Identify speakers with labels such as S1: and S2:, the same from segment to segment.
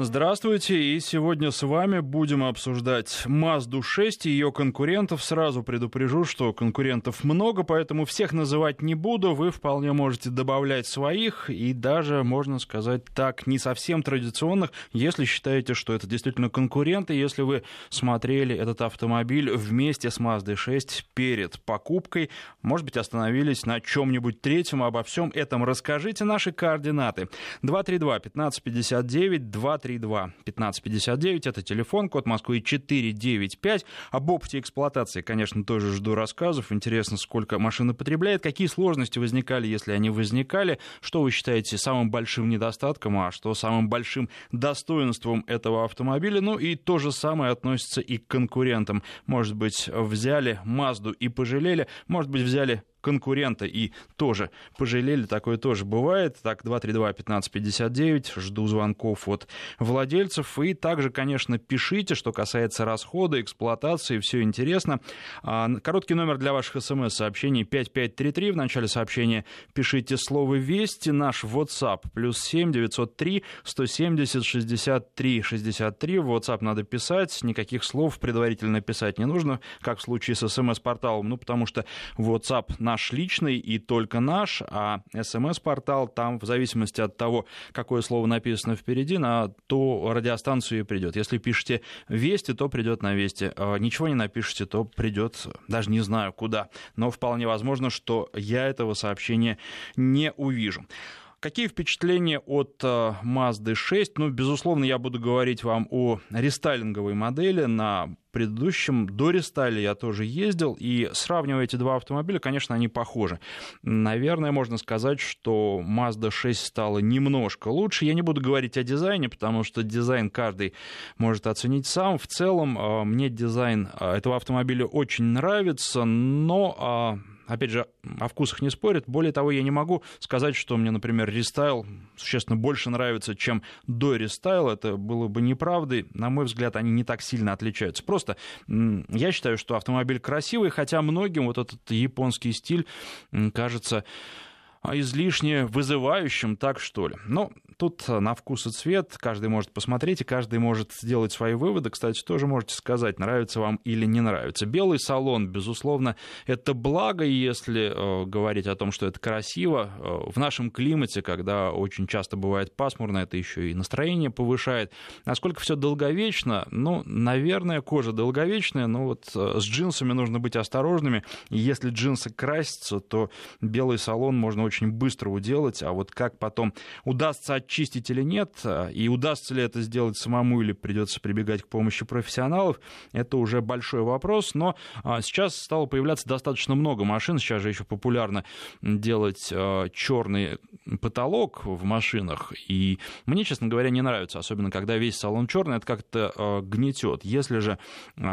S1: Здравствуйте, и сегодня с вами будем обсуждать Mazda 6 и ее конкурентов. Сразу предупрежу, что конкурентов много, поэтому всех называть не буду. Вы вполне можете добавлять своих и даже, можно сказать так, не совсем традиционных, если считаете, что это действительно конкуренты, если вы смотрели этот автомобиль вместе с Mazda 6 перед покупкой, может быть, остановились на чем-нибудь третьем, обо всем этом расскажите. Наши координаты 232 1559 232 232 1559, это телефон, код Москвы 495. Об опыте эксплуатации, конечно, тоже жду рассказов. Интересно, сколько машина потребляет, какие сложности возникали, если они возникали, что вы считаете самым большим недостатком, а что самым большим достоинством этого автомобиля. Ну и то же самое относится и к конкурентам. Может быть, взяли Мазду и пожалели, может быть, взяли конкурента и тоже пожалели, такое тоже бывает. Так, 232-1559, жду звонков от владельцев. И также, конечно, пишите, что касается расхода, эксплуатации, все интересно. А, короткий номер для ваших смс-сообщений 5533. В начале сообщения пишите слово «Вести». Наш WhatsApp плюс 7 903 170 63 63. В WhatsApp надо писать, никаких слов предварительно писать не нужно, как в случае с смс-порталом, ну, потому что WhatsApp наш личный и только наш, а смс-портал там в зависимости от того, какое слово написано впереди, на ту радиостанцию и придет. Если пишете «Вести», то придет на «Вести». А ничего не напишите, то придет, даже не знаю куда. Но вполне возможно, что я этого сообщения не увижу. Какие впечатления от э, Mazda 6? Ну, безусловно, я буду говорить вам о рестайлинговой модели. На предыдущем, до рестайле я тоже ездил, и сравнивая эти два автомобиля, конечно, они похожи. Наверное, можно сказать, что Mazda 6 стала немножко лучше. Я не буду говорить о дизайне, потому что дизайн каждый может оценить сам. В целом, э, мне дизайн э, этого автомобиля очень нравится, но опять же, о вкусах не спорят. Более того, я не могу сказать, что мне, например, рестайл существенно больше нравится, чем дорестайл. Это было бы неправдой. На мой взгляд, они не так сильно отличаются. Просто я считаю, что автомобиль красивый, хотя многим вот этот японский стиль кажется излишне вызывающим, так что ли. Но тут на вкус и цвет, каждый может посмотреть, и каждый может сделать свои выводы. Кстати, тоже можете сказать, нравится вам или не нравится. Белый салон, безусловно, это благо, если э, говорить о том, что это красиво. Э, в нашем климате, когда очень часто бывает пасмурно, это еще и настроение повышает. Насколько все долговечно? Ну, наверное, кожа долговечная, но вот э, с джинсами нужно быть осторожными. Если джинсы красятся, то белый салон можно очень быстро уделать, а вот как потом удастся очистить или нет, и удастся ли это сделать самому или придется прибегать к помощи профессионалов, это уже большой вопрос, но а, сейчас стало появляться достаточно много машин, сейчас же еще популярно делать а, черный потолок в машинах, и мне, честно говоря, не нравится, особенно когда весь салон черный, это как-то а, гнетет. Если же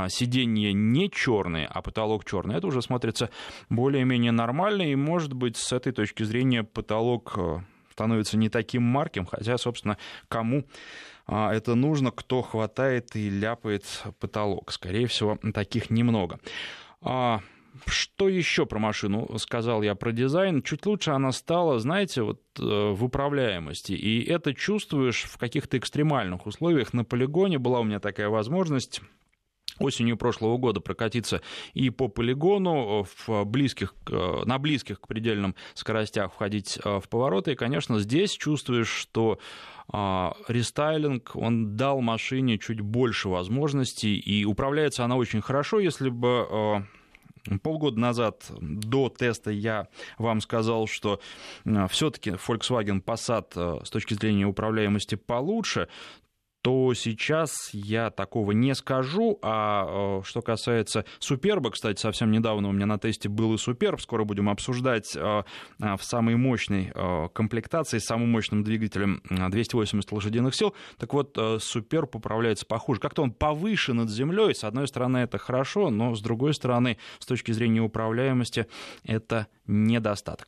S1: сиденье не черные, а потолок черный, это уже смотрится более-менее нормально, и, может быть, с этой точки зрения потолок становится не таким марким, хотя, собственно, кому а, это нужно, кто хватает и ляпает потолок. Скорее всего, таких немного. А, что еще про машину сказал я про дизайн? Чуть лучше она стала, знаете, вот э, в управляемости. И это чувствуешь в каких-то экстремальных условиях. На полигоне была у меня такая возможность осенью прошлого года прокатиться и по полигону в близких, на близких к предельным скоростях входить э, в повороты. И, конечно, здесь чувствуешь, что а, рестайлинг, он дал машине чуть больше возможностей, и управляется она очень хорошо, если бы э, Полгода назад до теста я вам сказал, что э, все-таки Volkswagen Passat с точки зрения управляемости получше, то сейчас я такого не скажу. А э, что касается Суперба, кстати, совсем недавно у меня на тесте был и Суперб, скоро будем обсуждать э, э, в самой мощной комплектации, с самым мощным двигателем 280 лошадиных сил. Так вот, Суперб управляется похуже. Как-то он повыше над землей. С одной стороны, это хорошо, но с другой стороны, с точки зрения управляемости, это недостаток.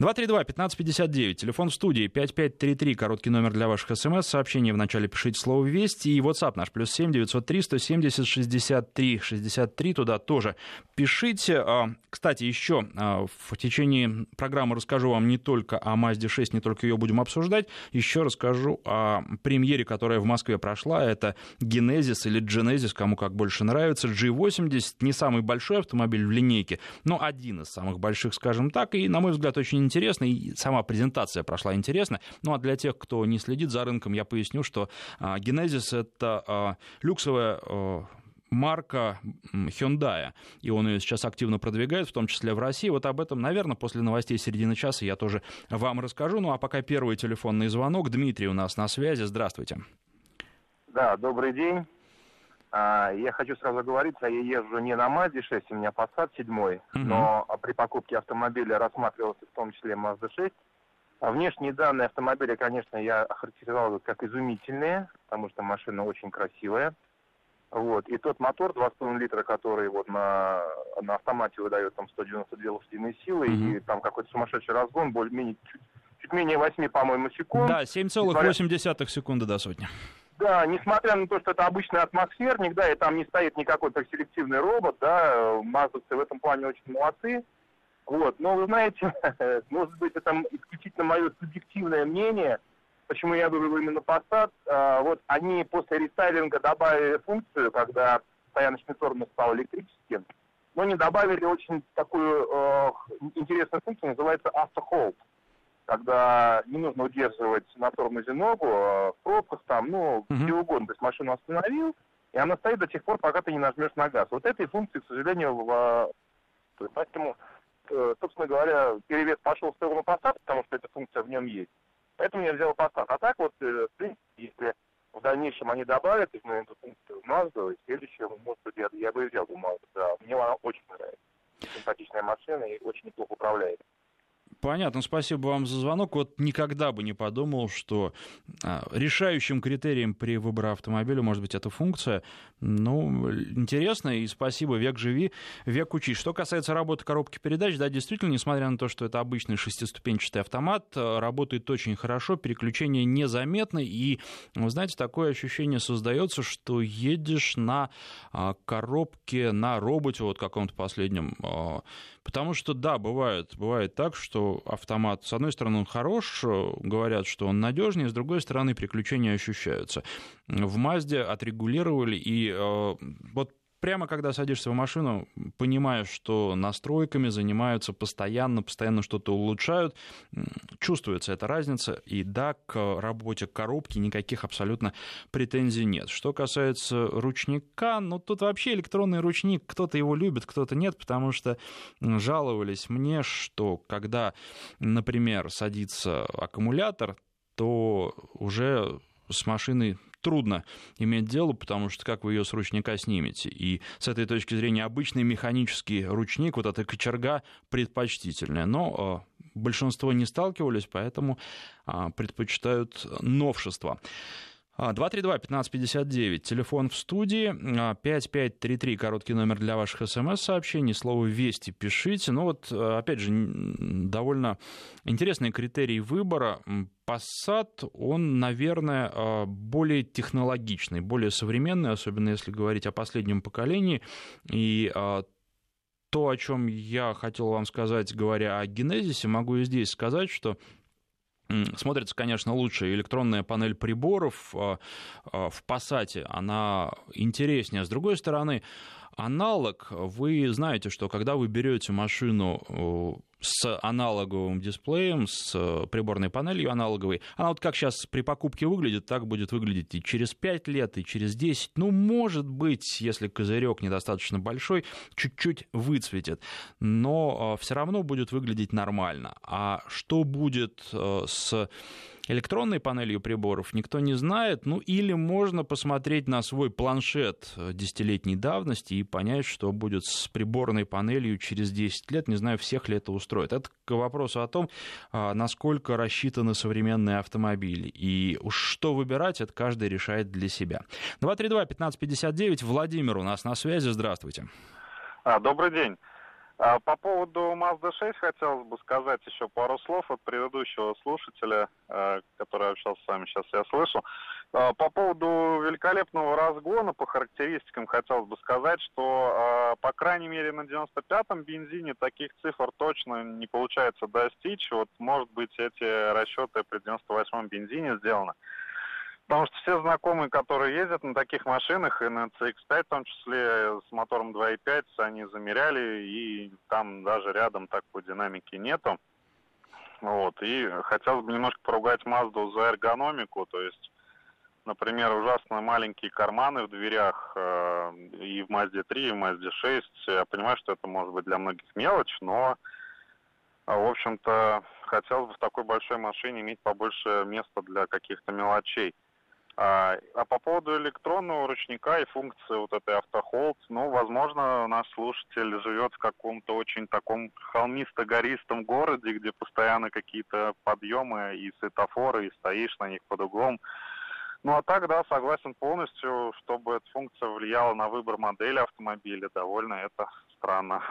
S1: 232-1559, телефон в студии, 5533, короткий номер для ваших смс-сообщений. В начале пишите слово слово «Вести». И WhatsApp наш, плюс 7 903 170 63 63. Туда тоже пишите. А, кстати, еще а, в течение программы расскажу вам не только о Mazda 6, не только ее будем обсуждать, еще расскажу о премьере, которая в Москве прошла. Это Genesis или Genesis, кому как больше нравится. G80, не самый большой автомобиль в линейке, но один из самых больших, скажем так. И, на мой взгляд, очень интересный. И сама презентация прошла интересно. Ну а для тех, кто не следит за рынком, я поясню, что а, Genesis — это а, люксовая марка Hyundai, и он ее сейчас активно продвигает, в том числе в России. Вот об этом, наверное, после новостей середины часа я тоже вам расскажу. Ну а пока первый телефонный звонок. Дмитрий у нас на связи. Здравствуйте.
S2: Да, добрый день. А, я хочу сразу говорить, я езжу не на Mazda 6, у меня Passat 7, угу. но при покупке автомобиля рассматривался в том числе Mazda 6. А внешние данные автомобиля, конечно, я охарактеризовал как изумительные, потому что машина очень красивая. Вот. И тот мотор 2,5 литра, который вот на, на автомате выдает там 192 лошадиные силы, mm-hmm. и там какой-то сумасшедший разгон, более-менее чуть, чуть менее 8, по-моему, секунд.
S1: Да, 7,8 несмотря... секунды до сотни.
S2: Да, несмотря на то, что это обычный атмосферник, да, и там не стоит никакой перселективный робот, да, маздовцы в этом плане очень молодцы. Вот, но вы знаете, может быть, это исключительно мое субъективное мнение – почему я выбрал именно Passat, а, вот они после рестайлинга добавили функцию, когда стояночный тормоз стал электрическим, но не добавили очень такую э, интересную функцию, называется Hold, когда не нужно удерживать на тормозе ногу, а в пробках там, ну, mm-hmm. где угодно. То есть машину остановил, и она стоит до тех пор, пока ты не нажмешь на газ. Вот этой функции, к сожалению, в... Поэтому, э, собственно говоря, перевес пошел в сторону Passat, потому что эта функция в нем есть. Поэтому я взял Passat. А так вот, э, если в дальнейшем они добавят именно эту функцию в Mazda, и следующее, может быть, я, я бы взял бы Mazda. Да. Мне она очень нравится. Симпатичная машина и очень неплохо управляет.
S1: Понятно, спасибо вам за звонок. Вот никогда бы не подумал, что а, решающим критерием при выборе автомобиля может быть эта функция. Ну, интересно, и спасибо, век живи, век учи. Что касается работы коробки передач, да, действительно, несмотря на то, что это обычный шестиступенчатый автомат, а, работает очень хорошо, переключение незаметно, и, вы знаете, такое ощущение создается, что едешь на а, коробке, на роботе, вот каком-то последнем Потому что, да, бывает, бывает так, что автомат, с одной стороны, он хорош, говорят, что он надежнее, с другой стороны, приключения ощущаются. В Мазде отрегулировали, и э, вот прямо когда садишься в машину, понимаешь, что настройками занимаются постоянно, постоянно что-то улучшают, чувствуется эта разница, и да, к работе коробки никаких абсолютно претензий нет. Что касается ручника, ну тут вообще электронный ручник, кто-то его любит, кто-то нет, потому что жаловались мне, что когда, например, садится аккумулятор, то уже с машиной трудно иметь дело, потому что как вы ее с ручника снимете? И с этой точки зрения обычный механический ручник, вот эта кочерга предпочтительная. Но э, большинство не сталкивались, поэтому э, предпочитают новшества. 232-1559, телефон в студии, 5533, короткий номер для ваших смс-сообщений, слово «Вести» пишите. Ну вот, опять же, довольно интересный критерий выбора. Passat, он, наверное, более технологичный, более современный, особенно если говорить о последнем поколении. И то, о чем я хотел вам сказать, говоря о генезисе, могу и здесь сказать, что Смотрится, конечно, лучше электронная панель приборов а, а, в Passat, она интереснее. С другой стороны, аналог, вы знаете, что когда вы берете машину с аналоговым дисплеем, с э, приборной панелью аналоговой. Она вот как сейчас при покупке выглядит, так будет выглядеть и через 5 лет, и через 10. Ну, может быть, если козырек недостаточно большой, чуть-чуть выцветит. Но э, все равно будет выглядеть нормально. А что будет э, с электронной панелью приборов никто не знает. Ну или можно посмотреть на свой планшет десятилетней давности и понять, что будет с приборной панелью через 10 лет. Не знаю, всех ли это устроит. Это к вопросу о том, а, насколько рассчитаны современные автомобили. И что выбирать, это каждый решает для себя. 232-1559, Владимир у нас на связи. Здравствуйте.
S3: А, добрый день. А, по поводу Mazda 6 хотелось бы сказать еще пару слов от предыдущего слушателя, а, который общался с вами, сейчас я слышу. А, по поводу великолепного разгона, по характеристикам хотелось бы сказать, что, а, по крайней мере, на 95-м бензине таких цифр точно не получается достичь. Вот, может быть, эти расчеты при 98-м бензине сделаны. Потому что все знакомые, которые ездят на таких машинах, и на CX-5 в том числе, с мотором 2.5, они замеряли, и там даже рядом такой динамики нету. Вот, и хотелось бы немножко поругать Мазду за эргономику, то есть Например, ужасно маленькие карманы в дверях э, и в Mazda 3, и в Mazda 6. Я понимаю, что это может быть для многих мелочь, но, э, в общем-то, хотелось бы в такой большой машине иметь побольше места для каких-то мелочей. А, а по поводу электронного ручника и функции вот этой автохолд, ну, возможно, наш слушатель живет в каком-то очень таком холмисто-гористом городе, где постоянно какие-то подъемы и светофоры, и стоишь на них под углом. Ну а так, да, согласен полностью, чтобы эта функция влияла на выбор модели автомобиля, довольно это странно.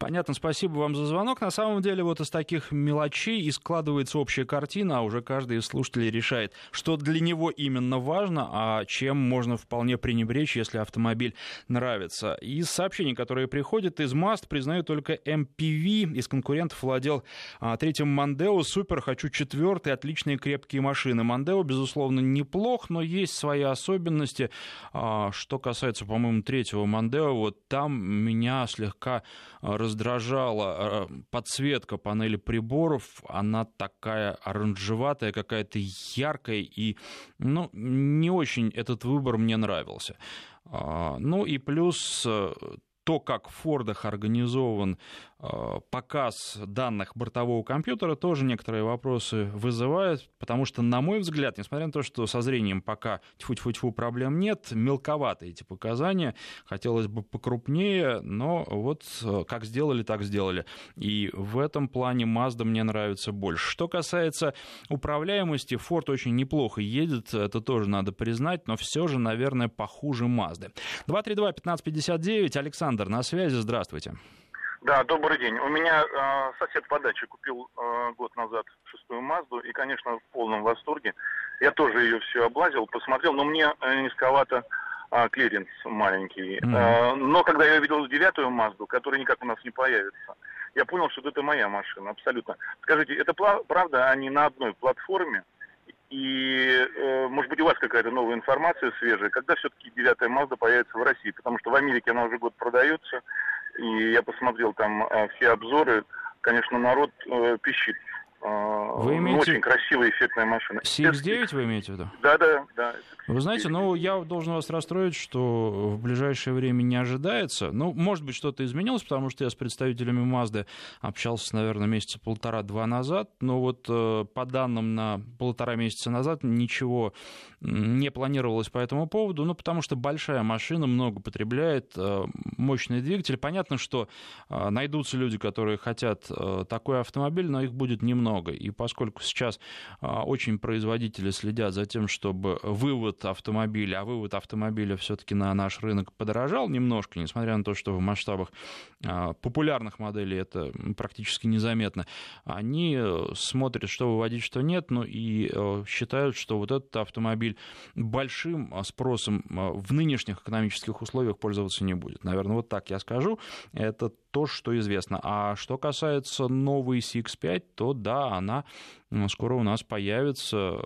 S1: Понятно, спасибо вам за звонок. На самом деле вот из таких мелочей и складывается общая картина, а уже каждый из слушателей решает, что для него именно важно, а чем можно вполне пренебречь, если автомобиль нравится. Из сообщений, которые приходят из МАСТ, признаю только MPV. Из конкурентов владел а, третьим Мандео. Супер, хочу четвертый, отличные крепкие машины. Мандео, безусловно, неплох, но есть свои особенности. А, что касается, по-моему, третьего Мандео, вот там меня слегка раз раздражала э, подсветка панели приборов. Она такая оранжеватая, какая-то яркая, и ну, не очень этот выбор мне нравился. А, ну и плюс э, то, как в Фордах организован показ данных бортового компьютера тоже некоторые вопросы вызывает, потому что, на мой взгляд, несмотря на то, что со зрением пока тьфу-тьфу-тьфу проблем нет, мелковаты эти показания, хотелось бы покрупнее, но вот э, как сделали, так сделали. И в этом плане Mazda мне нравится больше. Что касается управляемости, Ford очень неплохо едет, это тоже надо признать, но все же, наверное, похуже Mazda. 232-1559, Александр на связи, здравствуйте.
S4: Да, добрый день. У меня э, сосед по даче купил э, год назад шестую Мазду и, конечно, в полном восторге. Я тоже ее все облазил, посмотрел, но мне э, низковато э, клиренс маленький. Mm-hmm. Э, но когда я увидел девятую Мазду, которая никак у нас не появится, я понял, что это моя машина, абсолютно. Скажите, это правда, они на одной платформе? И, э, может быть, у вас какая-то новая информация свежая, когда все-таки девятая Мазда появится в России? Потому что в Америке она уже год продается, и я посмотрел там а, все обзоры, конечно, народ э, пищит.
S1: А, вы имеете...
S4: Очень красивая, эффектная машина.
S1: CX-9 вы имеете в виду?
S4: Да, да, да.
S1: Вы знаете, ну, я должен вас расстроить, что в ближайшее время не ожидается. Ну, может быть, что-то изменилось, потому что я с представителями Mazda общался, наверное, месяца полтора-два назад, но вот э, по данным на полтора месяца назад ничего не планировалось по этому поводу, ну, потому что большая машина много потребляет, э, мощный двигатель. Понятно, что э, найдутся люди, которые хотят э, такой автомобиль, но их будет немного. И поскольку сейчас э, очень производители следят за тем, чтобы вывод автомобиля, а вывод автомобиля все-таки на наш рынок подорожал немножко, несмотря на то, что в масштабах а, популярных моделей это практически незаметно, они э, смотрят, что выводить, что нет, ну и э, считают, что вот этот автомобиль большим а, спросом а, в нынешних экономических условиях пользоваться не будет. Наверное, вот так я скажу. Это то, что известно. А что касается новой CX-5, то да, она скоро у нас появится.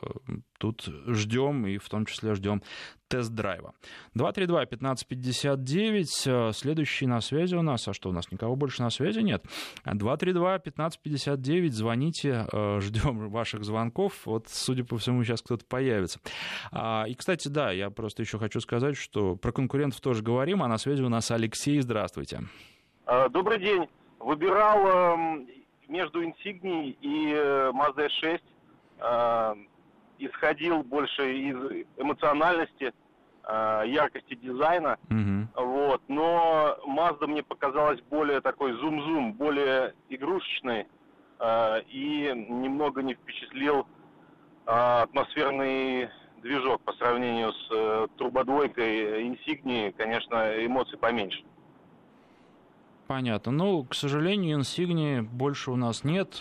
S1: Тут ждем, и в том числе ждем тест-драйва. 232-1559, следующий на связи у нас, а что, у нас никого больше на связи нет? 232-1559, звоните, э, ждем ваших звонков, вот, судя по всему, сейчас кто-то появится. А, и, кстати, да, я просто еще хочу сказать, что про конкурентов тоже говорим, а на связи у нас Алексей, здравствуйте.
S2: Э, добрый день. Выбирал эм, между Insigni и э, Mazda 6. Э, исходил больше из эмоциональности, яркости дизайна. Угу. Вот. Но Mazda мне показалась более такой зум-зум, более игрушечной. И немного не впечатлил атмосферный движок по сравнению с турбодвойкой Insigni, конечно, эмоций поменьше.
S1: Понятно. Ну, к сожалению, инсигнии больше у нас нет.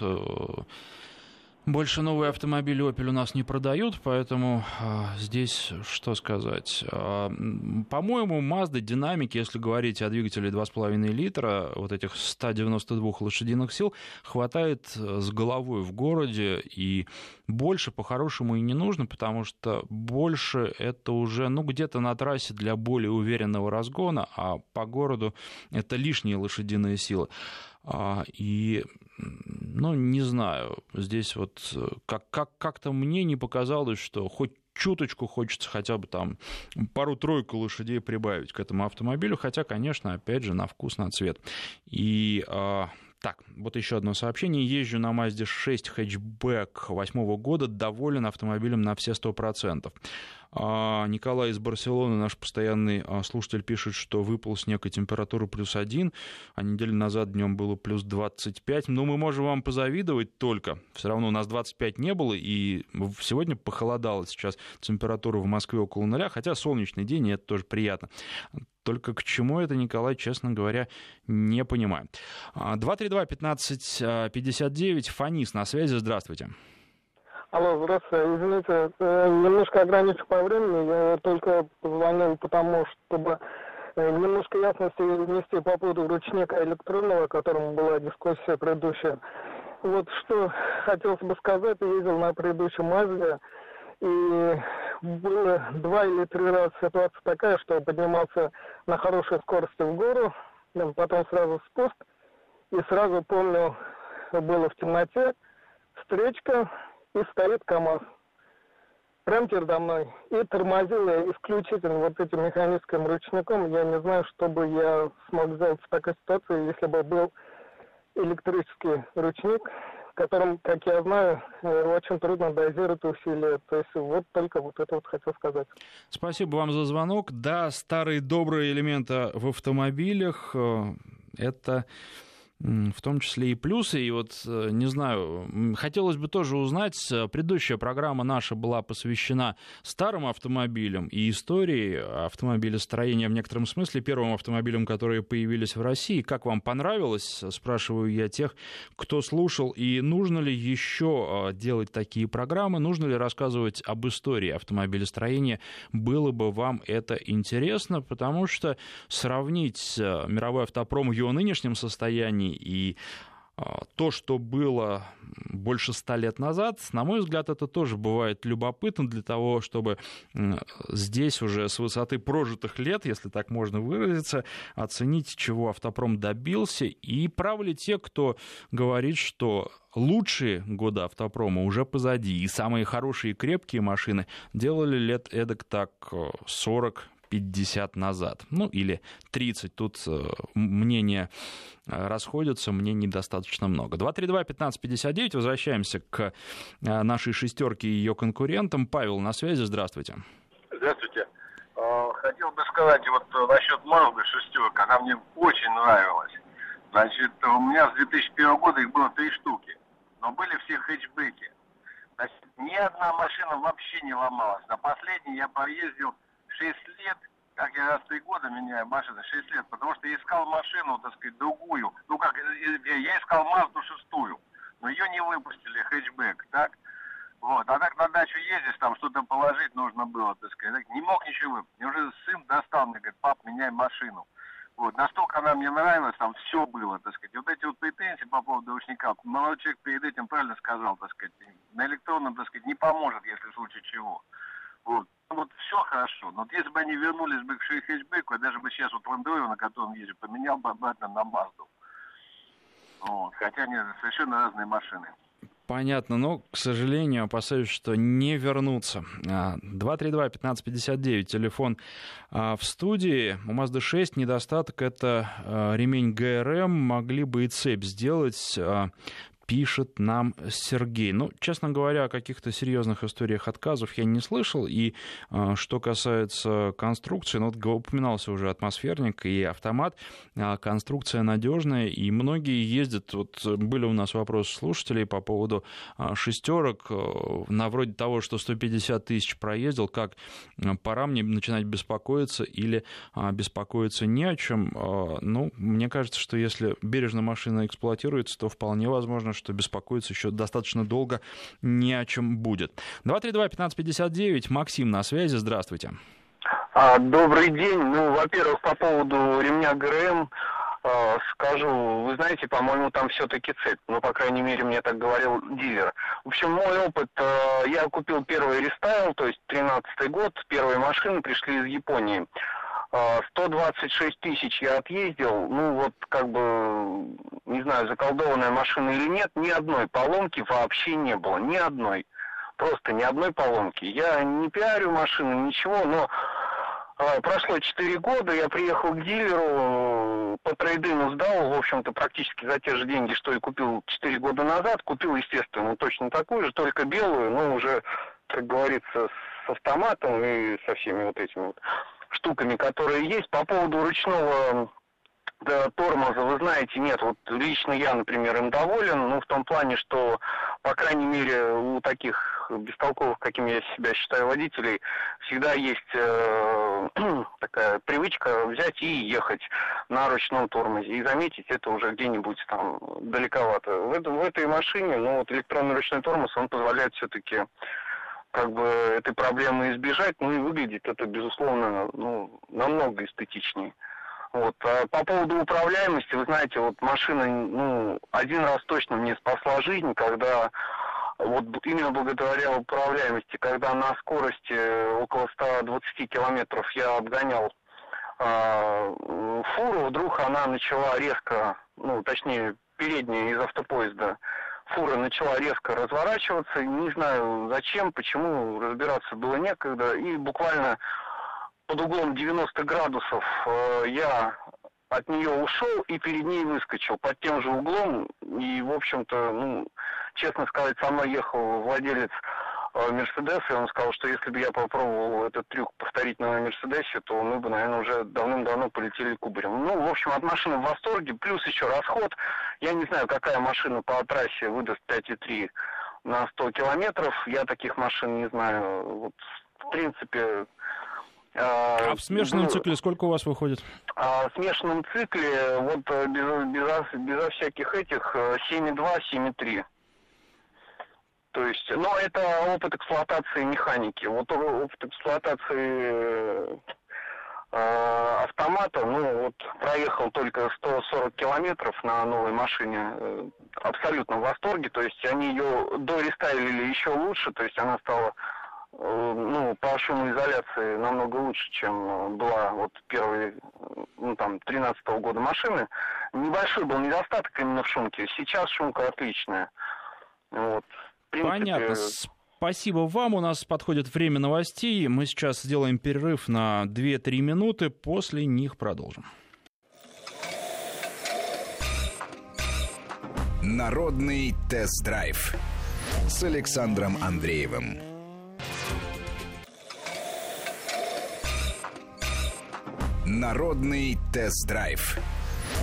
S1: Больше новые автомобили Opel у нас не продают, поэтому а, здесь что сказать. А, по-моему, Mazda динамики, если говорить о двигателе 2,5 литра, вот этих 192 лошадиных сил, хватает с головой в городе, и больше по-хорошему и не нужно, потому что больше это уже, ну, где-то на трассе для более уверенного разгона, а по городу это лишние лошадиные силы. А, и, ну, не знаю, здесь вот э, как, как, как-то мне не показалось, что хоть чуточку хочется хотя бы там пару-тройку лошадей прибавить к этому автомобилю, хотя, конечно, опять же, на вкус, на цвет. И а, так, вот еще одно сообщение. Езжу на Mazda 6 хэтчбэк восьмого года, доволен автомобилем на все сто процентов. А, Николай из Барселоны, наш постоянный а, слушатель, пишет, что выпал снег и температура плюс один, а неделю назад днем было плюс 25. Но мы можем вам позавидовать только. Все равно у нас 25 не было, и сегодня похолодало сейчас температура в Москве около нуля, хотя солнечный день, и это тоже приятно. Только к чему это, Николай, честно говоря, не понимаю. 232-1559, Фанис на связи, здравствуйте.
S5: Алло, здравствуйте. Извините, немножко ограничу по времени. Я только позвонил потому, чтобы э, немножко ясности внести по поводу ручника электронного, о котором была дискуссия предыдущая. Вот что хотелось бы сказать, я ездил на предыдущем Мазде, и было два или три раза ситуация такая, что я поднимался на хорошей скорости в гору, потом сразу спуск, и сразу помню, было в темноте, встречка, и стоит КАМАЗ прямо передо мной. И тормозил я исключительно вот этим механическим ручником. Я не знаю, что бы я смог сделать в такой ситуации, если бы был электрический ручник, которым, как я знаю, э, очень трудно дозировать усилия. То есть вот только вот это вот хотел сказать.
S1: Спасибо вам за звонок. Да, старые добрые элементы в автомобилях э, — это в том числе и плюсы. И вот, э, не знаю, хотелось бы тоже узнать, э, предыдущая программа наша была посвящена старым автомобилям и истории автомобилестроения в некотором смысле, первым автомобилям, которые появились в России. Как вам понравилось? Спрашиваю я тех, кто слушал. И нужно ли еще э, делать такие программы? Нужно ли рассказывать об истории автомобилестроения? Было бы вам это интересно, потому что сравнить мировой автопром в его нынешнем состоянии и а, то, что было больше ста лет назад, на мой взгляд, это тоже бывает любопытно для того, чтобы здесь уже с высоты прожитых лет, если так можно выразиться, оценить, чего автопром добился, и правы ли те, кто говорит, что лучшие годы автопрома уже позади, и самые хорошие и крепкие машины? Делали лет эдак так 40 50 назад. Ну, или 30. Тут э, мнения э, расходятся, мнений достаточно много. 232-1559. Возвращаемся к э, нашей шестерке и ее конкурентам. Павел на связи. Здравствуйте.
S6: Здравствуйте. Хотел бы сказать вот насчет Мазды шестерок. Она мне очень нравилась. Значит, у меня с 2001 года их было три штуки. Но были все хэтчбеки. Значит, ни одна машина вообще не ломалась. На последней я поездил 6 лет, как я раз 3 года меняю машины, 6 лет, потому что я искал машину, так сказать, другую. Ну как, я искал Мазду шестую, но ее не выпустили, хэтчбэк, так? Вот, а так на дачу ездишь, там что-то положить нужно было, так сказать. Не мог ничего выпустить. Мне уже сын достал, мне говорит, пап, меняй машину. Вот, настолько она мне нравилась, там все было, так сказать. Вот эти вот претензии по поводу ручника, молодой человек перед этим правильно сказал, так сказать, на электронном, так сказать, не поможет, если в случае чего. Вот вот все хорошо. Но вот если бы они вернулись бы к хэтчбеку, я даже бы сейчас вот Ландроver, на котором езжу, поменял бы обратно на Мазду. Вот. Хотя они совершенно разные машины.
S1: Понятно, но, к сожалению, опасаюсь, что не вернутся. 232-1559, телефон а, в студии. У Mazda 6 недостаток — это а, ремень ГРМ. Могли бы и цепь сделать. А, пишет нам Сергей. Ну, честно говоря, о каких-то серьезных историях отказов я не слышал. И э, что касается конструкции, ну, вот упоминался уже атмосферник и автомат. Э, конструкция надежная, и многие ездят. Вот были у нас вопросы слушателей по поводу э, шестерок. Э, на вроде того, что 150 тысяч проездил, как э, пора мне начинать беспокоиться или э, беспокоиться не о чем. Э, ну, мне кажется, что если бережно машина эксплуатируется, то вполне возможно, что беспокоиться еще достаточно долго не о чем будет. 232-1559, Максим на связи, здравствуйте.
S7: А, добрый день. Ну, во-первых, по поводу ремня ГРМ а, скажу, вы знаете, по-моему, там все-таки цепь. Ну, по крайней мере, мне так говорил дилер. В общем, мой опыт, а, я купил первый рестайл, то есть 13 год, первые машины пришли из Японии. 126 тысяч я отъездил, ну вот как бы, не знаю, заколдованная машина или нет, ни одной поломки вообще не было, ни одной. Просто ни одной поломки. Я не пиарю машину, ничего, но а, прошло 4 года, я приехал к дилеру, по трейдину сдал, в общем-то, практически за те же деньги, что и купил 4 года назад. Купил, естественно, точно такую же, только белую, но уже, как говорится, с автоматом и со всеми вот этими вот штуками, которые есть. По поводу ручного да, тормоза, вы знаете, нет. Вот лично я, например, им доволен, ну, в том плане, что, по крайней мере, у таких бестолковых, каким я себя считаю, водителей, всегда есть э, такая привычка взять и ехать на ручном тормозе. И заметить это уже где-нибудь там далековато. В, в этой машине, ну, вот электронный ручной тормоз, он позволяет все-таки как бы этой проблемы избежать, ну и выглядит это, безусловно, ну, намного эстетичнее. Вот. А по поводу управляемости, вы знаете, вот машина, ну, один раз точно мне спасла жизнь, когда вот именно благодаря управляемости, когда на скорости около 120 километров я обгонял э, фуру, вдруг она начала резко, ну, точнее, передняя из автопоезда, фура начала резко разворачиваться, не знаю зачем, почему, разбираться было некогда, и буквально под углом 90 градусов э, я от нее ушел и перед ней выскочил под тем же углом. И, в общем-то, ну, честно сказать, со мной ехал владелец Мерседеса, и он сказал, что если бы я попробовал этот трюк повторить на Мерседесе, то мы бы, наверное, уже давным-давно полетели кубарем. Ну, в общем, от машины в восторге, плюс еще расход. Я не знаю, какая машина по трассе выдаст 5,3 на 100 километров. Я таких машин не знаю. Вот, в принципе,
S1: а, а в смешанном ну, цикле сколько у вас выходит?
S7: А в смешанном цикле, вот э, без, без, безо всяких этих, 7,2, э, 7,3. То есть, но это опыт эксплуатации механики. Вот опыт эксплуатации э, автомата, ну вот проехал только 140 километров на новой машине, э, абсолютно в восторге. То есть они ее дорестайлили еще лучше, то есть она стала Э, ну, по шумоизоляции намного лучше, чем была вот первые, ну, там, 13 -го года машины. Небольшой был недостаток именно в шумке. Сейчас шумка отличная. Вот.
S1: Принципе... Понятно. Спасибо вам. У нас подходит время новостей. Мы сейчас сделаем перерыв на 2-3 минуты. После них продолжим.
S8: Народный тест-драйв с Александром Андреевым. Народный тест-драйв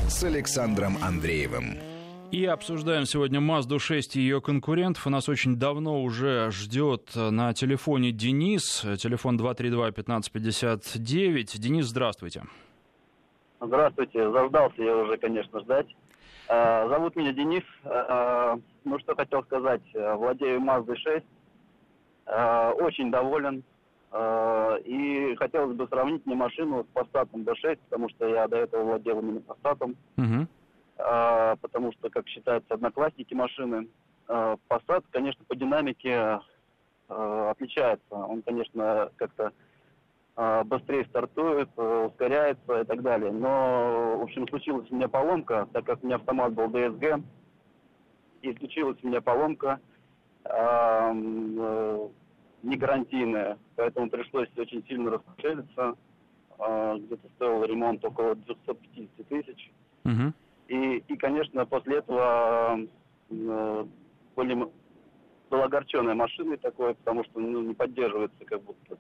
S8: с Александром Андреевым.
S1: И обсуждаем сегодня Mazda 6 и ее конкурентов. У нас очень давно уже ждет на телефоне Денис. Телефон 232-1559. Денис, здравствуйте.
S9: Здравствуйте. Заждался я уже, конечно, ждать. А, зовут меня Денис. А, ну, что хотел сказать. Владею Mazda 6. А, очень доволен. Э, и хотелось бы сравнить мне машину с Passat B6, потому что я до этого владел именно Passat. Угу. Потому что, как считается, одноклассники машины. Э, Passat, конечно, по динамике отличается. Он, конечно, как-то быстрее стартует, ускоряется и так далее. Но, в общем, случилась у меня поломка, так как у меня автомат был DSG, и случилась у меня поломка не гарантийная, поэтому пришлось очень сильно раскошелиться. А, где-то стоил ремонт около 250 тысяч. Угу. И, и, конечно, после этого э, были, была огорченная машина такое, потому что ну, не поддерживается как будто.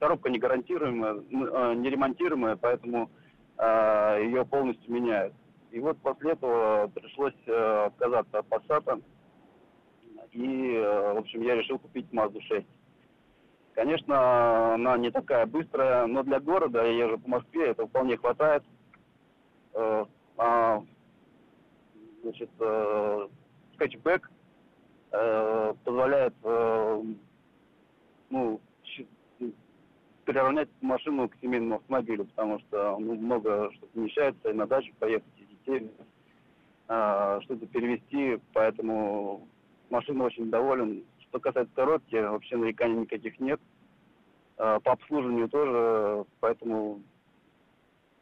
S9: Коробка не гарантируемая, э, не ремонтируемая, поэтому э, ее полностью меняют. И вот после этого пришлось э, отказаться от Passat и, э, в общем, я решил купить Mazda 6. Конечно, она не такая быстрая, но для города, я езжу по Москве, это вполне хватает. А значит, э, хэтчбэк э, позволяет э, ну, приравнять машину к семейному автомобилю, потому что ну, много что помещается, и на дачу поехать, и детей э, что-то перевести, поэтому машина очень доволен. Что касается коробки, вообще нареканий никаких нет. Э, по обслуживанию тоже, поэтому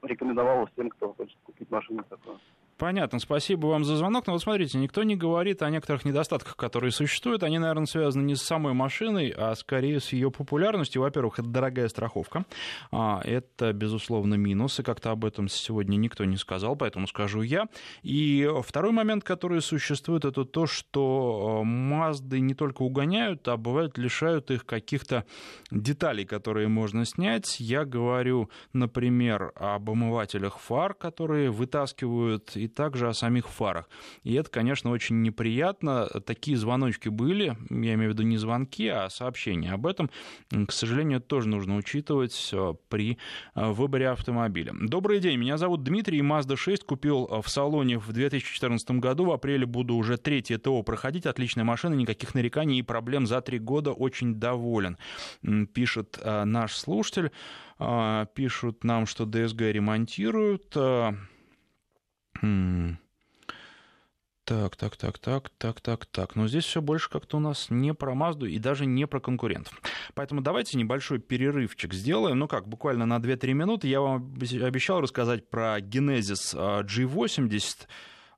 S9: рекомендовал всем, кто хочет купить машину такую.
S1: Понятно, спасибо вам за звонок. Но вот смотрите, никто не говорит о некоторых недостатках, которые существуют. Они, наверное, связаны не с самой машиной, а скорее с ее популярностью. Во-первых, это дорогая страховка. А, это, безусловно, минус, и как-то об этом сегодня никто не сказал, поэтому скажу я. И второй момент, который существует, это то, что Мазды не только угоняют, а бывает лишают их каких-то деталей, которые можно снять. Я говорю, например, об омывателях фар, которые вытаскивают и также о самих фарах. И это, конечно, очень неприятно. Такие звоночки были, я имею в виду не звонки, а сообщения об этом. К сожалению, это тоже нужно учитывать э, при э, выборе автомобиля. Добрый день, меня зовут Дмитрий, Mazda 6 купил в салоне в 2014 году, в апреле буду уже третье ТО проходить, отличная машина, никаких нареканий и проблем за три года, очень доволен, пишет э, наш слушатель. Пишут нам, что ДСГ ремонтируют. Так, так, так, так, так, так, так. Но здесь все больше как-то у нас не про Мазду и даже не про конкурентов. Поэтому давайте небольшой перерывчик сделаем. Ну как, буквально на 2-3 минуты. Я вам обещал рассказать про G80 а,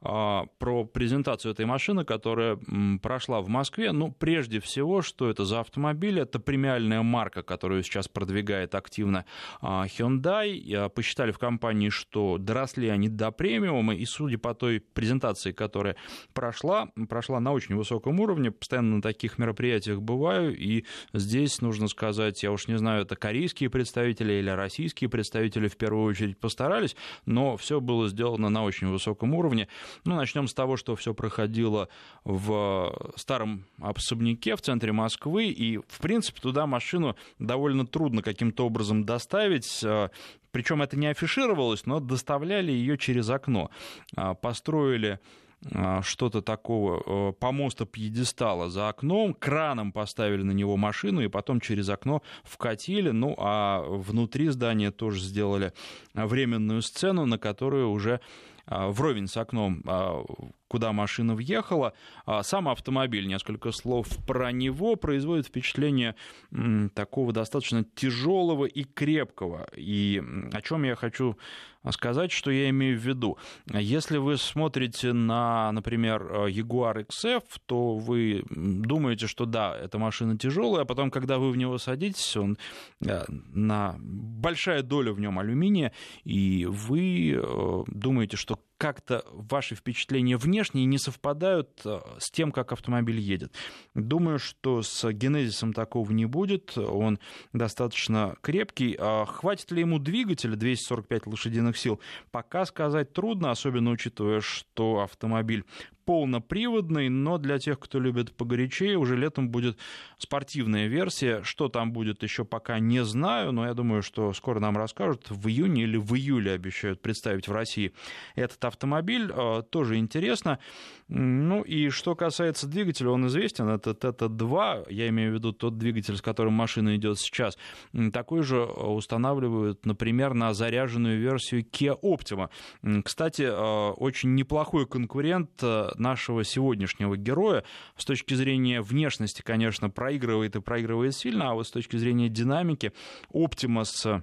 S1: про презентацию этой машины, которая прошла в Москве. Ну, прежде всего, что это за автомобиль? Это премиальная марка, которую сейчас продвигает активно а, Hyundai. Посчитали в компании, что доросли они до премиума, и судя по той презентации, которая прошла, прошла на очень высоком уровне. Постоянно на таких мероприятиях бываю, и здесь нужно сказать, я уж не знаю, это корейские представители или российские представители в первую очередь постарались, но все было сделано на очень высоком уровне. Ну, начнем с того, что все проходило в старом особняке в центре Москвы, и, в принципе, туда машину довольно трудно каким-то образом доставить. Э, Причем это не афишировалось, но доставляли ее через окно. Э, построили э, что-то такого, помоста пьедестала за окном, краном поставили на него машину и потом через окно вкатили, ну а внутри здания тоже сделали временную сцену, на которую уже вровень с окном, а, куда машина въехала. А сам автомобиль, несколько слов про него, производит впечатление такого достаточно тяжелого и крепкого. И о чем я хочу сказать, что я имею в виду. Если вы смотрите на, например, Jaguar XF, то вы думаете, что да, эта машина тяжелая, а потом, когда вы в него садитесь, он на большая доля в нем алюминия, и вы э, думаете, что как-то ваши впечатления внешние не совпадают э, с тем, как автомобиль едет. Думаю, что с генезисом такого не будет. Он достаточно крепкий. А хватит ли ему двигателя 245 лошадиных сил? Пока сказать трудно, особенно учитывая, что автомобиль полноприводный, но для тех, кто любит погорячее, уже летом будет спортивная версия. Что там будет, еще пока не знаю, но я думаю, что скоро нам расскажут. В июне или в июле обещают представить в России этот автомобиль. А, тоже интересно. Ну и что касается двигателя, он известен, это ТТ-2, я имею в виду тот двигатель, с которым машина идет сейчас. Такой же устанавливают, например, на заряженную версию Kia Optima. Кстати, а, очень неплохой конкурент нашего сегодняшнего героя. С точки зрения внешности, конечно, проигрывает и проигрывает сильно, а вот с точки зрения динамики Optima с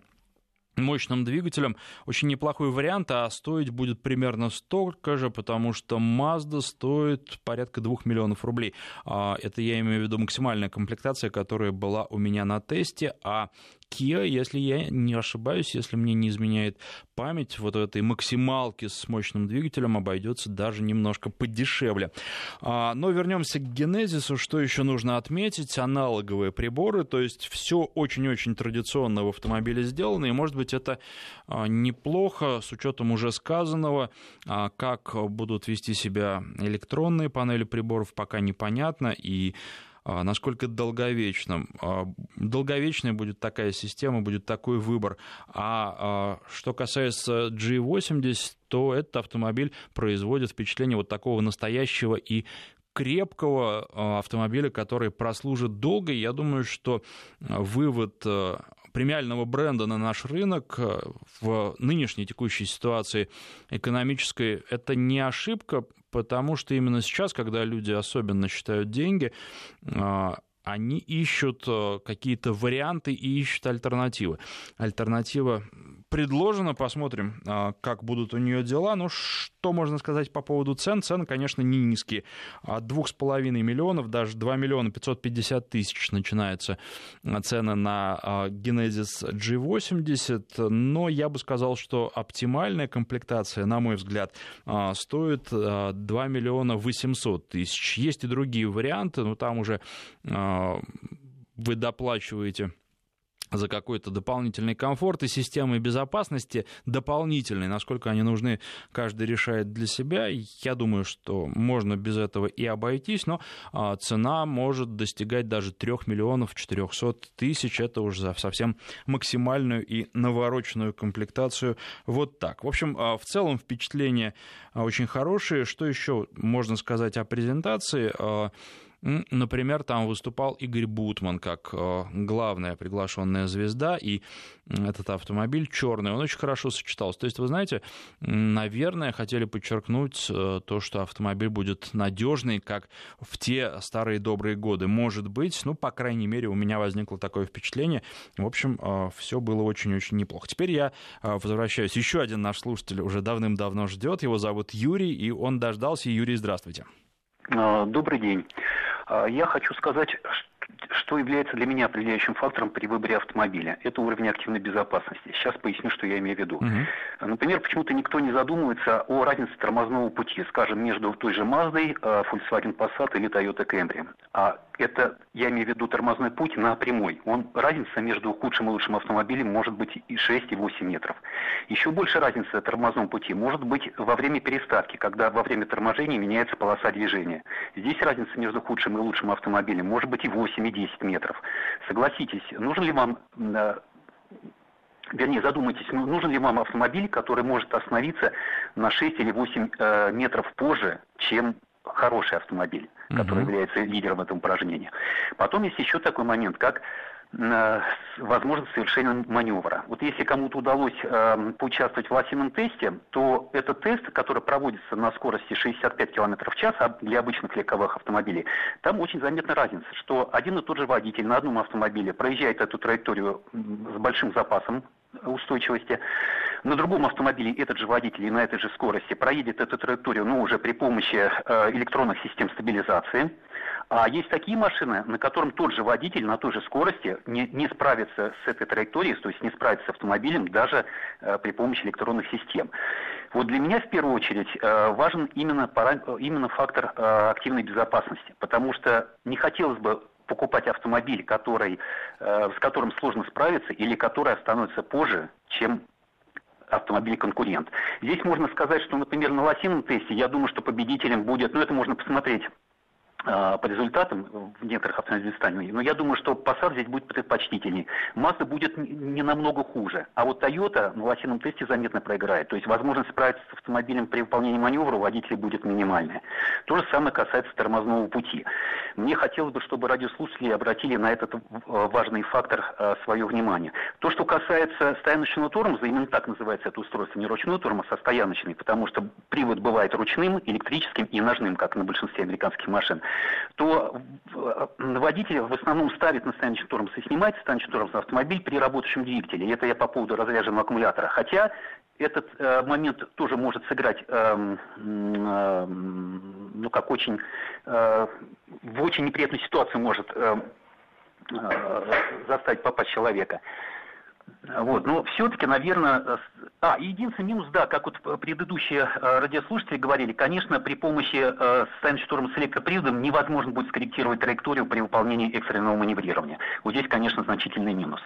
S1: мощным двигателем. Очень неплохой вариант, а стоить будет примерно столько же, потому что Mazda стоит порядка 2 миллионов рублей. А, это я имею в виду максимальная комплектация, которая была у меня на тесте, а Kia, если я не ошибаюсь, если мне не изменяет память, вот этой максималке с мощным двигателем обойдется даже немножко подешевле. А, но вернемся к генезису. Что еще нужно отметить? Аналоговые приборы, то есть все очень-очень традиционно в автомобиле сделано, и, может быть, это а, неплохо с учетом уже сказанного, а, как будут вести себя электронные панели приборов, пока непонятно, и насколько долговечным. А, долговечной будет такая система, будет такой выбор. А что касается G80, то этот автомобиль производит впечатление вот такого настоящего и крепкого автомобиля, который прослужит долго. Я думаю, что вывод премиального бренда на наш рынок в нынешней текущей ситуации экономической это не ошибка, потому что именно сейчас, когда люди особенно считают деньги, а, они ищут э, какие-то варианты и ищут альтернативы. Альтернатива предложено, посмотрим, а, как будут у нее дела. Ну, что можно сказать по поводу цен? Цены, конечно, не низкие. От 2,5 миллионов, даже 2 миллиона 550 тысяч начинается цена на а, Genesis G80, но я бы сказал, что оптимальная комплектация, на мой взгляд, а, стоит 2 миллиона 800 тысяч. Есть и другие варианты, но там уже вы доплачиваете за какой-то дополнительный комфорт и системы безопасности дополнительные, насколько они нужны, каждый решает для себя. Я думаю, что можно без этого и обойтись, но а, цена может достигать даже 3 миллионов 400 тысяч. Это уже за совсем максимальную и навороченную комплектацию. Вот так. В общем, а, в целом впечатления а, очень хорошие. Что еще можно сказать о презентации? Например, там выступал Игорь Бутман как э, главная приглашенная звезда, и этот автомобиль черный, он очень хорошо сочетался. То есть, вы знаете, наверное, хотели подчеркнуть э, то, что автомобиль будет надежный, как в те старые добрые годы. Может быть, ну, по крайней мере, у меня возникло такое впечатление. В общем, э, все было очень-очень неплохо. Теперь я возвращаюсь. Еще один наш слушатель уже давным-давно ждет. Его зовут Юрий, и он дождался. Юрий, здравствуйте.
S10: Добрый день. А, я хочу сказать, что является для меня определяющим фактором при выборе автомобиля? Это уровень активной безопасности. Сейчас поясню, что я имею в виду. Угу. Например, почему-то никто не задумывается о разнице тормозного пути, скажем, между той же Маздой, а, Volkswagen Passat или Toyota Camry. А это, я имею в виду тормозной путь на прямой. Он, разница между худшим и лучшим автомобилем может быть и 6, и 8 метров. Еще больше разница в тормозном пути может быть во время переставки, когда во время торможения меняется полоса движения. Здесь разница между худшим и лучшим автомобилем может быть и 8, и 10 метров. Согласитесь, нужен ли вам э, вернее, задумайтесь, ну, нужен ли вам автомобиль, который может остановиться на 6 или 8 э, метров позже, чем хороший автомобиль, который угу. является лидером в этом упражнении. Потом есть еще такой момент, как возможность совершения маневра. Вот если кому-то удалось э, поучаствовать в лосином тесте, то этот тест, который проводится на скорости 65 км в час а для обычных легковых автомобилей, там очень заметна разница, что один и тот же водитель на одном автомобиле проезжает эту траекторию с большим запасом устойчивости. На другом автомобиле этот же водитель и на этой же скорости проедет эту траекторию, но уже при помощи э, электронных систем стабилизации. А есть такие машины, на котором тот же водитель на той же скорости не, не справится с этой траекторией, то есть не справится с автомобилем даже э, при помощи электронных систем. Вот для меня в первую очередь э, важен именно, пара, именно фактор э, активной безопасности, потому что не хотелось бы покупать автомобиль, который, э, с которым сложно справиться или который остановится позже, чем автомобиль-конкурент. Здесь можно сказать, что, например, на лосином тесте, я думаю, что победителем будет, ну это можно посмотреть по результатам в некоторых автомобильных станциях. Но я думаю, что Passat здесь будет предпочтительнее. Mazda будет не намного хуже. А вот Toyota на лосином тесте заметно проиграет. То есть возможность справиться с автомобилем при выполнении маневра у водителей будет минимальная. То же самое касается тормозного пути. Мне хотелось бы, чтобы радиослушатели обратили на этот важный фактор а, свое внимание. То, что касается стояночного тормоза, именно так называется это устройство, не ручной тормоз, а стояночный, потому что привод бывает ручным, электрическим и ножным, как на большинстве американских машин то э, водитель в основном ставит на стояночный тормоз и снимает стояночный тормоз автомобиль при работающем двигателе. Это я по поводу разряженного аккумулятора. Хотя этот э, момент тоже может сыграть, э, э, ну как очень, э, в очень неприятную ситуацию может э, э, заставить попасть человека. Вот, но все-таки, наверное... А, единственный минус, да, как вот предыдущие э, радиослушатели говорили, конечно, при помощи э, штурма с электроприводом невозможно будет скорректировать траекторию при выполнении экстренного маневрирования. Вот здесь, конечно, значительный минус.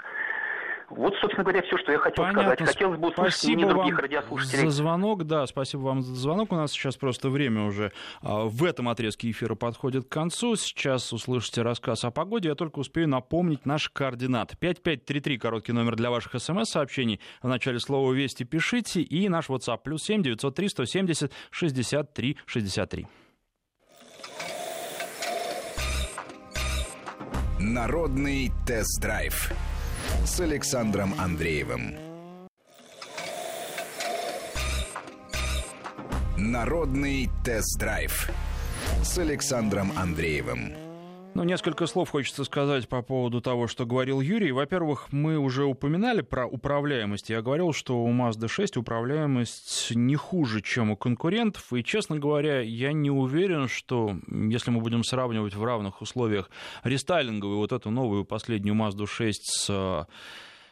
S10: Вот, собственно говоря, все, что я хотел
S1: Понятно.
S10: сказать. Хотелось бы услышать
S1: спасибо
S10: мнение других
S1: вам
S10: радиослушателей.
S1: за звонок, да, спасибо вам за звонок. У нас сейчас просто время уже а, в этом отрезке эфира подходит к концу. Сейчас услышите рассказ о погоде. Я только успею напомнить наши координаты. 5533, короткий номер для ваших смс-сообщений. В начале слова «Вести» пишите. И наш WhatsApp, плюс 7 903 170 63 63.
S8: Народный тест-драйв с Александром Андреевым. Народный тест-драйв с Александром Андреевым.
S1: Ну, несколько слов хочется сказать по поводу того, что говорил Юрий. Во-первых, мы уже упоминали про управляемость. Я говорил, что у Mazda 6 управляемость не хуже, чем у конкурентов. И, честно говоря, я не уверен, что если мы будем сравнивать в равных условиях рестайлинговую вот эту новую последнюю Mazda 6 с э,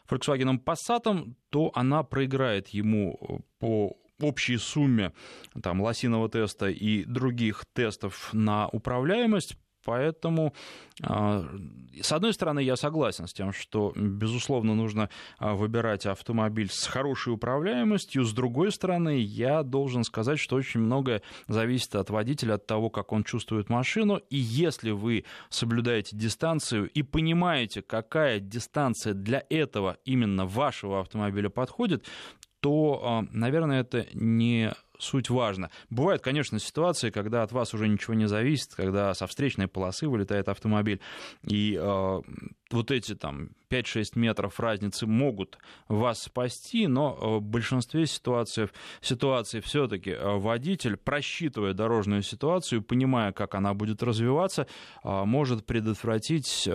S1: Volkswagen Passat, то она проиграет ему по общей сумме там, лосиного теста и других тестов на управляемость. Поэтому, а, с одной стороны, я согласен с тем, что, безусловно, нужно а, выбирать автомобиль с хорошей управляемостью. С другой стороны, я должен сказать, что очень многое зависит от водителя, от того, как он чувствует машину. И если вы соблюдаете дистанцию и понимаете, какая дистанция для этого именно вашего автомобиля подходит, то, а, наверное, это не суть важно. Бывают, конечно, ситуации, когда от вас уже ничего не зависит, когда со встречной полосы вылетает автомобиль, и э, вот эти там 5-6 метров разницы могут вас спасти, но в большинстве ситуаций, ситуаций все-таки водитель, просчитывая дорожную ситуацию, понимая, как она будет развиваться, может предотвратить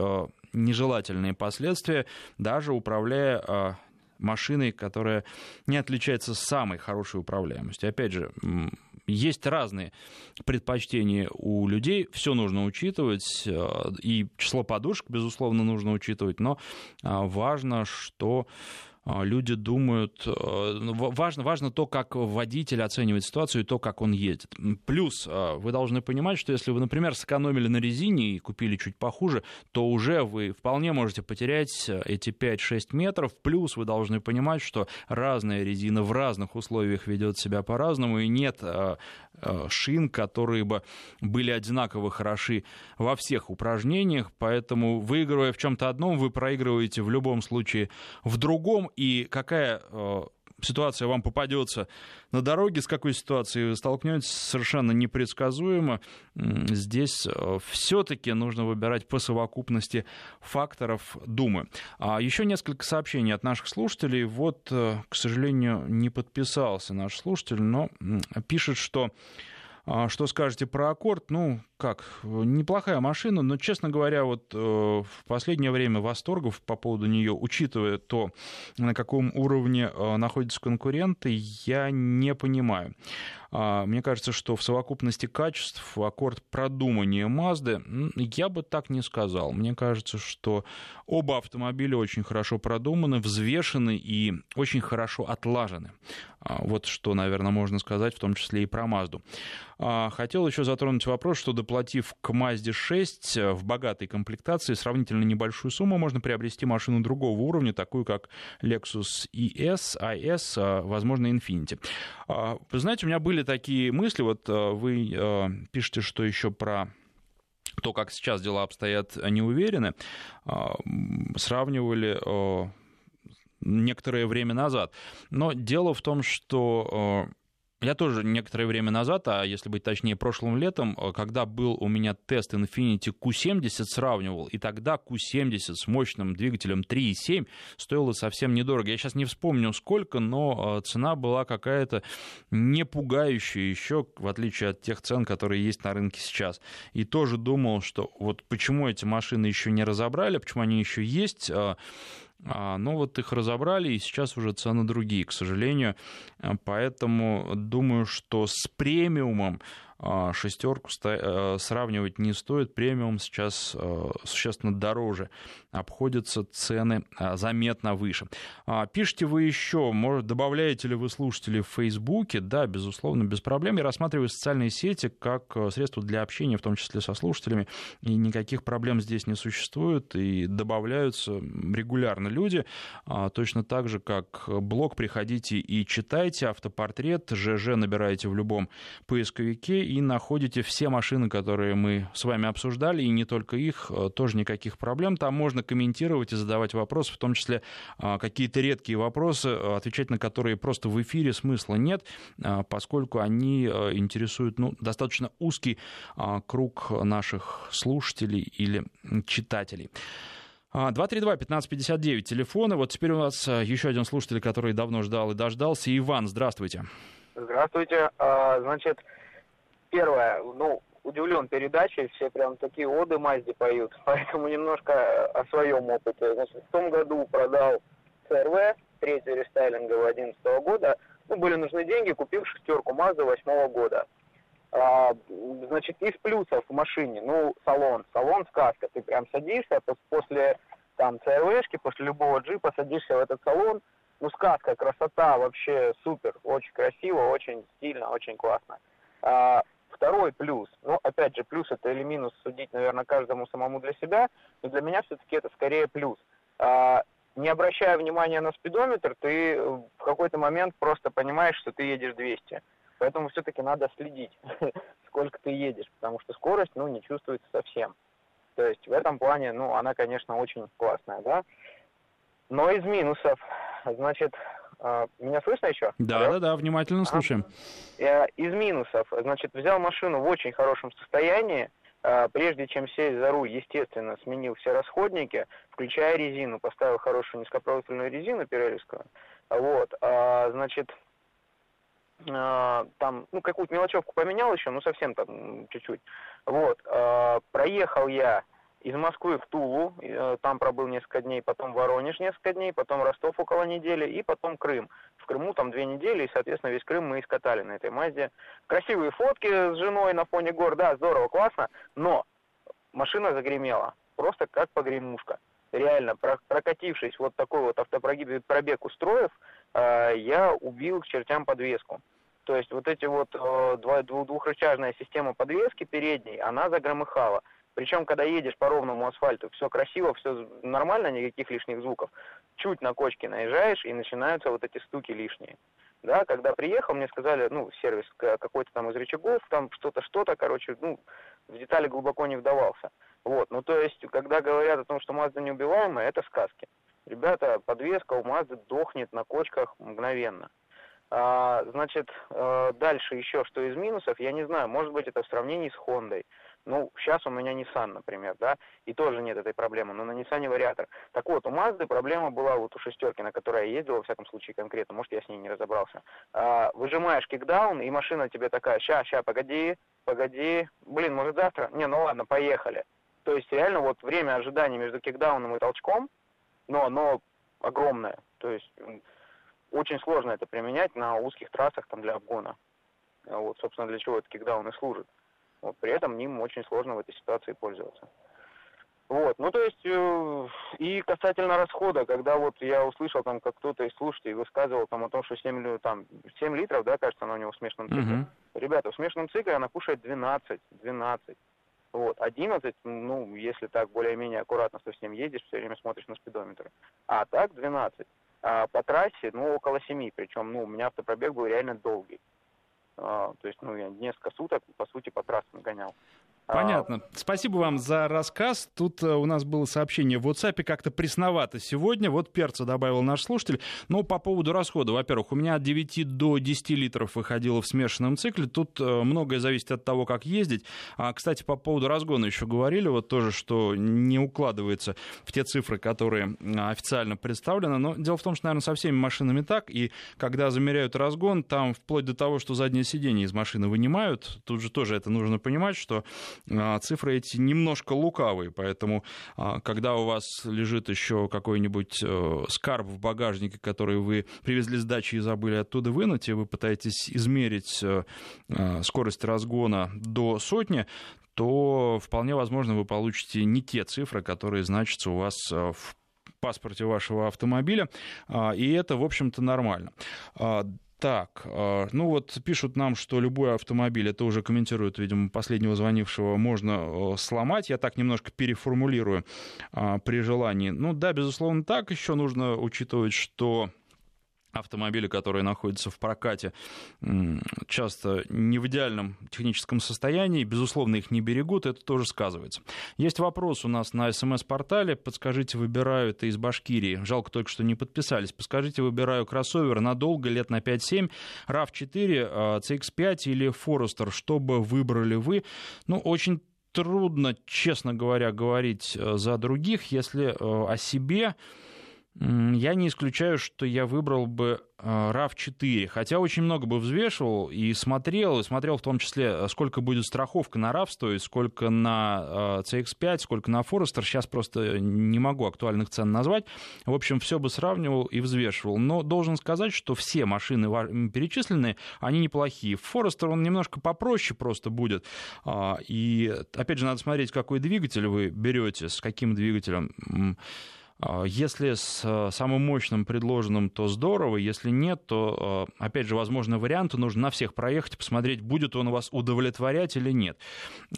S1: нежелательные последствия, даже управляя машиной, которая не отличается самой хорошей управляемостью. Опять же, есть разные предпочтения у людей, все нужно учитывать, э, и число подушек, безусловно, нужно учитывать, но а, важно, что люди думают... Э, ну, важно, важно то, как водитель оценивает ситуацию и то, как он едет. Плюс а, вы должны понимать, что если вы, например, сэкономили на резине и купили чуть похуже, то уже вы вполне можете потерять эти 5-6 метров. Плюс вы должны понимать, что разная резина в разных условиях ведет себя по-разному, и нет а, шин, которые бы были одинаково хороши во всех упражнениях, поэтому выигрывая в чем-то одном, вы проигрываете в любом случае в другом, и какая э, ситуация вам попадется на дороге, с какой ситуацией вы столкнетесь, совершенно непредсказуемо. Здесь э, все-таки нужно выбирать по совокупности факторов Думы. А еще несколько сообщений от наших слушателей. Вот, э, к сожалению, не подписался наш слушатель, но пишет, что а что скажете про аккорд? Ну, как, неплохая машина, но, честно говоря, вот э, в последнее время восторгов по поводу нее, учитывая то, на каком уровне э, находятся конкуренты, я не понимаю. А, мне кажется, что в совокупности качеств аккорд продумания Мазды, я бы так не сказал. Мне кажется, что оба автомобиля очень хорошо продуманы, взвешены и очень хорошо отлажены. А, вот что, наверное, можно сказать, в том числе и про Мазду. А, хотел еще затронуть вопрос, что доплатив к Мазде 6 э, в богатой комплектации сравнительно небольшую сумму, можно приобрести машину другого уровня, такую как Lexus ES, IS, возможно, Infiniti. Вы знаете, у меня были такие мысли, вот э, вы э, пишете, что еще про то, как сейчас дела обстоят, не уверены, сравнивали некоторое время назад. Но дело в том, что я тоже некоторое время назад, а если быть точнее, прошлым летом, э, когда был у меня тест Infiniti Q70, сравнивал, и тогда Q70 с мощным двигателем 3.7 стоило совсем недорого. Я сейчас не вспомню сколько, но э, цена была какая-то не пугающая еще, в отличие от тех цен, которые есть на рынке сейчас. И тоже думал, что вот почему эти машины еще не разобрали, почему они еще есть, э, а, ну вот их разобрали, и сейчас уже цены другие, к сожалению. А, поэтому думаю, что с премиумом шестерку сравнивать не стоит. Премиум сейчас существенно дороже обходятся цены заметно выше. Пишите вы еще, может, добавляете ли вы слушателей в Фейсбуке? Да, безусловно, без проблем. Я рассматриваю социальные сети как средство для общения, в том числе со слушателями, и никаких проблем здесь не существует, и добавляются регулярно люди, точно так же, как блог, приходите и читайте автопортрет, ЖЖ набираете в любом поисковике и находите все машины, которые мы с вами обсуждали, и не только их, тоже никаких проблем. Там можно комментировать и задавать вопросы, в том числе а, какие-то редкие вопросы, отвечать на которые просто в эфире смысла нет, а, поскольку они а, интересуют ну, достаточно узкий круг наших слушателей или читателей. 232-1559, телефоны. Вот теперь у нас еще один слушатель, который давно ждал и дождался. Иван, здравствуйте.
S11: Здравствуйте. Значит, первое, ну, удивлен передачей, все прям такие оды Мазди поют, поэтому немножко о своем опыте. Значит, в том году продал ЦРВ, третий рестайлинговый 2011 года, ну, были нужны деньги, купил шестерку Мазды восьмого года. А, значит, из плюсов в машине, ну, салон, салон сказка, ты прям садишься после там ЦРВшки, после любого джипа садишься в этот салон, ну, сказка, красота, вообще супер, очень красиво, очень стильно, очень классно. А, Второй плюс, ну, опять же, плюс это или минус судить, наверное, каждому самому для себя, но для меня все-таки это скорее плюс. А, не обращая внимания на спидометр, ты в какой-то момент просто понимаешь, что ты едешь 200. Поэтому все-таки надо следить, сколько ты едешь, потому что скорость, ну, не чувствуется совсем. То есть в этом плане, ну, она, конечно, очень классная, да. Но из минусов, значит, меня слышно еще?
S1: Да, Алло? да, да, внимательно слушаем.
S11: А, из минусов, значит, взял машину в очень хорошем состоянии, а, прежде чем сесть за руль, естественно, сменил все расходники, включая резину, поставил хорошую низкопрофильную резину пирелевскую, вот, значит, там, ну, какую-то мелочевку поменял еще, ну, совсем там чуть-чуть, вот, проехал я из Москвы в Тулу, э, там пробыл несколько дней, потом Воронеж несколько дней, потом Ростов около недели и потом Крым. В Крыму там две недели, и, соответственно, весь Крым мы искатали на этой Мазде. Красивые фотки с женой на фоне гор, да, здорово, классно, но машина загремела, просто как погремушка. Реально, прокатившись вот такой вот автопробег устроив, э, я убил к чертям подвеску. То есть вот эти вот э, двухрычажная система подвески передней, она загромыхала. Причем, когда едешь по ровному асфальту, все красиво, все нормально, никаких лишних звуков. Чуть на кочке наезжаешь, и начинаются вот эти стуки лишние. Да, когда приехал, мне сказали, ну, сервис какой-то там из рычагов, там что-то, что-то, короче, ну, в детали глубоко не вдавался. Вот, ну, то есть, когда говорят о том, что Mazda неубиваемая, это сказки. Ребята, подвеска у Mazda дохнет на кочках мгновенно. А, значит, э, дальше еще что из минусов, я не знаю, может быть это в сравнении с Хондой. Ну, сейчас у меня Nissan, например, да, и тоже нет этой проблемы, но на Nissan вариатор. Так вот, у Mazda проблема была вот у шестерки, на которой я ездил, во всяком случае конкретно, может, я с ней не разобрался. А, выжимаешь кикдаун, и машина тебе такая, ща, ща, погоди, погоди, блин, может завтра? Не, ну ладно, поехали. То есть реально вот время ожидания между кикдауном и толчком, но оно огромное. То есть очень сложно это применять на узких трассах там для обгона. Вот, собственно, для чего этот кикдаун и служит. Вот, при этом ним очень сложно в этой ситуации пользоваться. Вот, ну то есть, э, и касательно расхода, когда вот я услышал там, как кто-то из слушателей высказывал там о том, что 7, там, 7 литров, да, кажется, она у него в смешанном цикле. Uh-huh. Ребята, в смешанном цикле она кушает 12, 12. Вот, 11, ну, если так более-менее аккуратно со всем едешь, все время смотришь на спидометр. А так 12. А по трассе, ну, около 7, причем, ну, у меня автопробег был реально долгий. А, то есть, ну, я несколько суток, по сути, по трассам гонял.
S1: Понятно. Спасибо вам за рассказ. Тут э, у нас было сообщение в WhatsApp как-то пресновато сегодня. Вот перца добавил наш слушатель. Но по поводу расхода. Во-первых, у меня от 9 до 10 литров выходило в смешанном цикле. Тут э, многое зависит от того, как ездить. А, кстати, по поводу разгона еще говорили. Вот тоже, что не укладывается в те цифры, которые официально представлены. Но дело в том, что, наверное, со всеми машинами так. И когда замеряют разгон, там вплоть до того, что заднее сиденье из машины вынимают, тут же тоже это нужно понимать, что а, цифры эти немножко лукавые, поэтому а, когда у вас лежит еще какой-нибудь э, скарб в багажнике, который вы привезли с дачи и забыли оттуда вынуть, и вы пытаетесь измерить э, э, скорость разгона до сотни, то вполне возможно вы получите не те цифры, которые значатся у вас в паспорте вашего автомобиля, и это, в общем-то, нормально. Так, а, ну вот пишут нам, что любой автомобиль, это уже комментирует, видимо, последнего звонившего, можно сломать. Я так немножко переформулирую а, при желании. Ну да, безусловно, так. Еще нужно учитывать, что автомобили, которые находятся в прокате, часто не в идеальном техническом состоянии, безусловно, их не берегут, это тоже сказывается. Есть вопрос у нас на смс-портале, подскажите, выбираю, это из Башкирии, жалко только, что не подписались, подскажите, выбираю кроссовер надолго, лет на 5-7, RAV4, CX-5 или Forester, что бы выбрали вы? Ну, очень трудно, честно говоря, говорить э, за других, если э, о себе я не исключаю, что я выбрал бы RAV4, а, хотя очень много бы взвешивал и смотрел, и смотрел в том числе, а, сколько будет страховка на RAV стоить, сколько на CX-5, а, сколько на Forester, сейчас просто не могу актуальных цен назвать. В общем, все бы сравнивал и взвешивал. Но должен сказать, что все машины перечисленные, они неплохие. Forester, он немножко попроще просто будет. И, опять же, надо смотреть, какой двигатель вы берете, с каким двигателем а, если с э, самым мощным предложенным, то здорово. Если нет, то, э, опять же, возможно, варианты нужно на всех проехать, посмотреть, будет он вас удовлетворять или нет.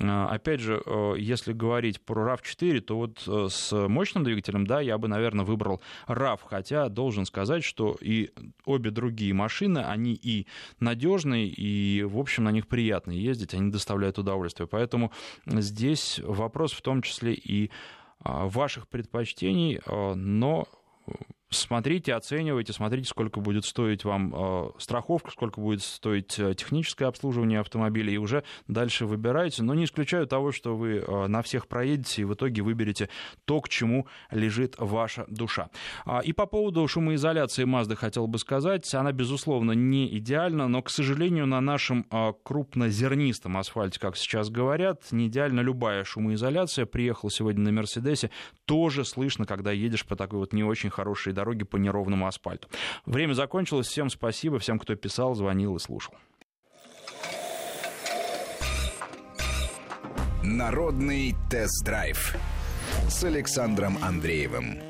S1: А, опять же, э, если говорить про RAV4, то вот с мощным двигателем, да, я бы, наверное, выбрал RAV, хотя должен сказать, что и обе другие машины, они и надежные, и, в общем, на них приятно ездить, они доставляют удовольствие. Поэтому здесь вопрос в том числе и а, ваших предпочтений, а, но смотрите, оценивайте, смотрите, сколько будет стоить вам э, страховка, сколько будет стоить э, техническое обслуживание автомобиля, и уже дальше выбирайте. Но не исключаю того, что вы э, на всех проедете и в итоге выберете то, к чему лежит ваша душа. А, и по поводу шумоизоляции Mazda хотел бы сказать, она, безусловно, не идеальна, но, к сожалению, на нашем крупнозернистом асфальте, как сейчас говорят, не идеальна любая шумоизоляция. Приехал сегодня на Мерседесе, тоже слышно, когда едешь по такой вот не очень хорошей дороги по неровному асфальту. Время закончилось. Всем спасибо, всем, кто писал, звонил и слушал.
S8: Народный тест-драйв с Александром Андреевым.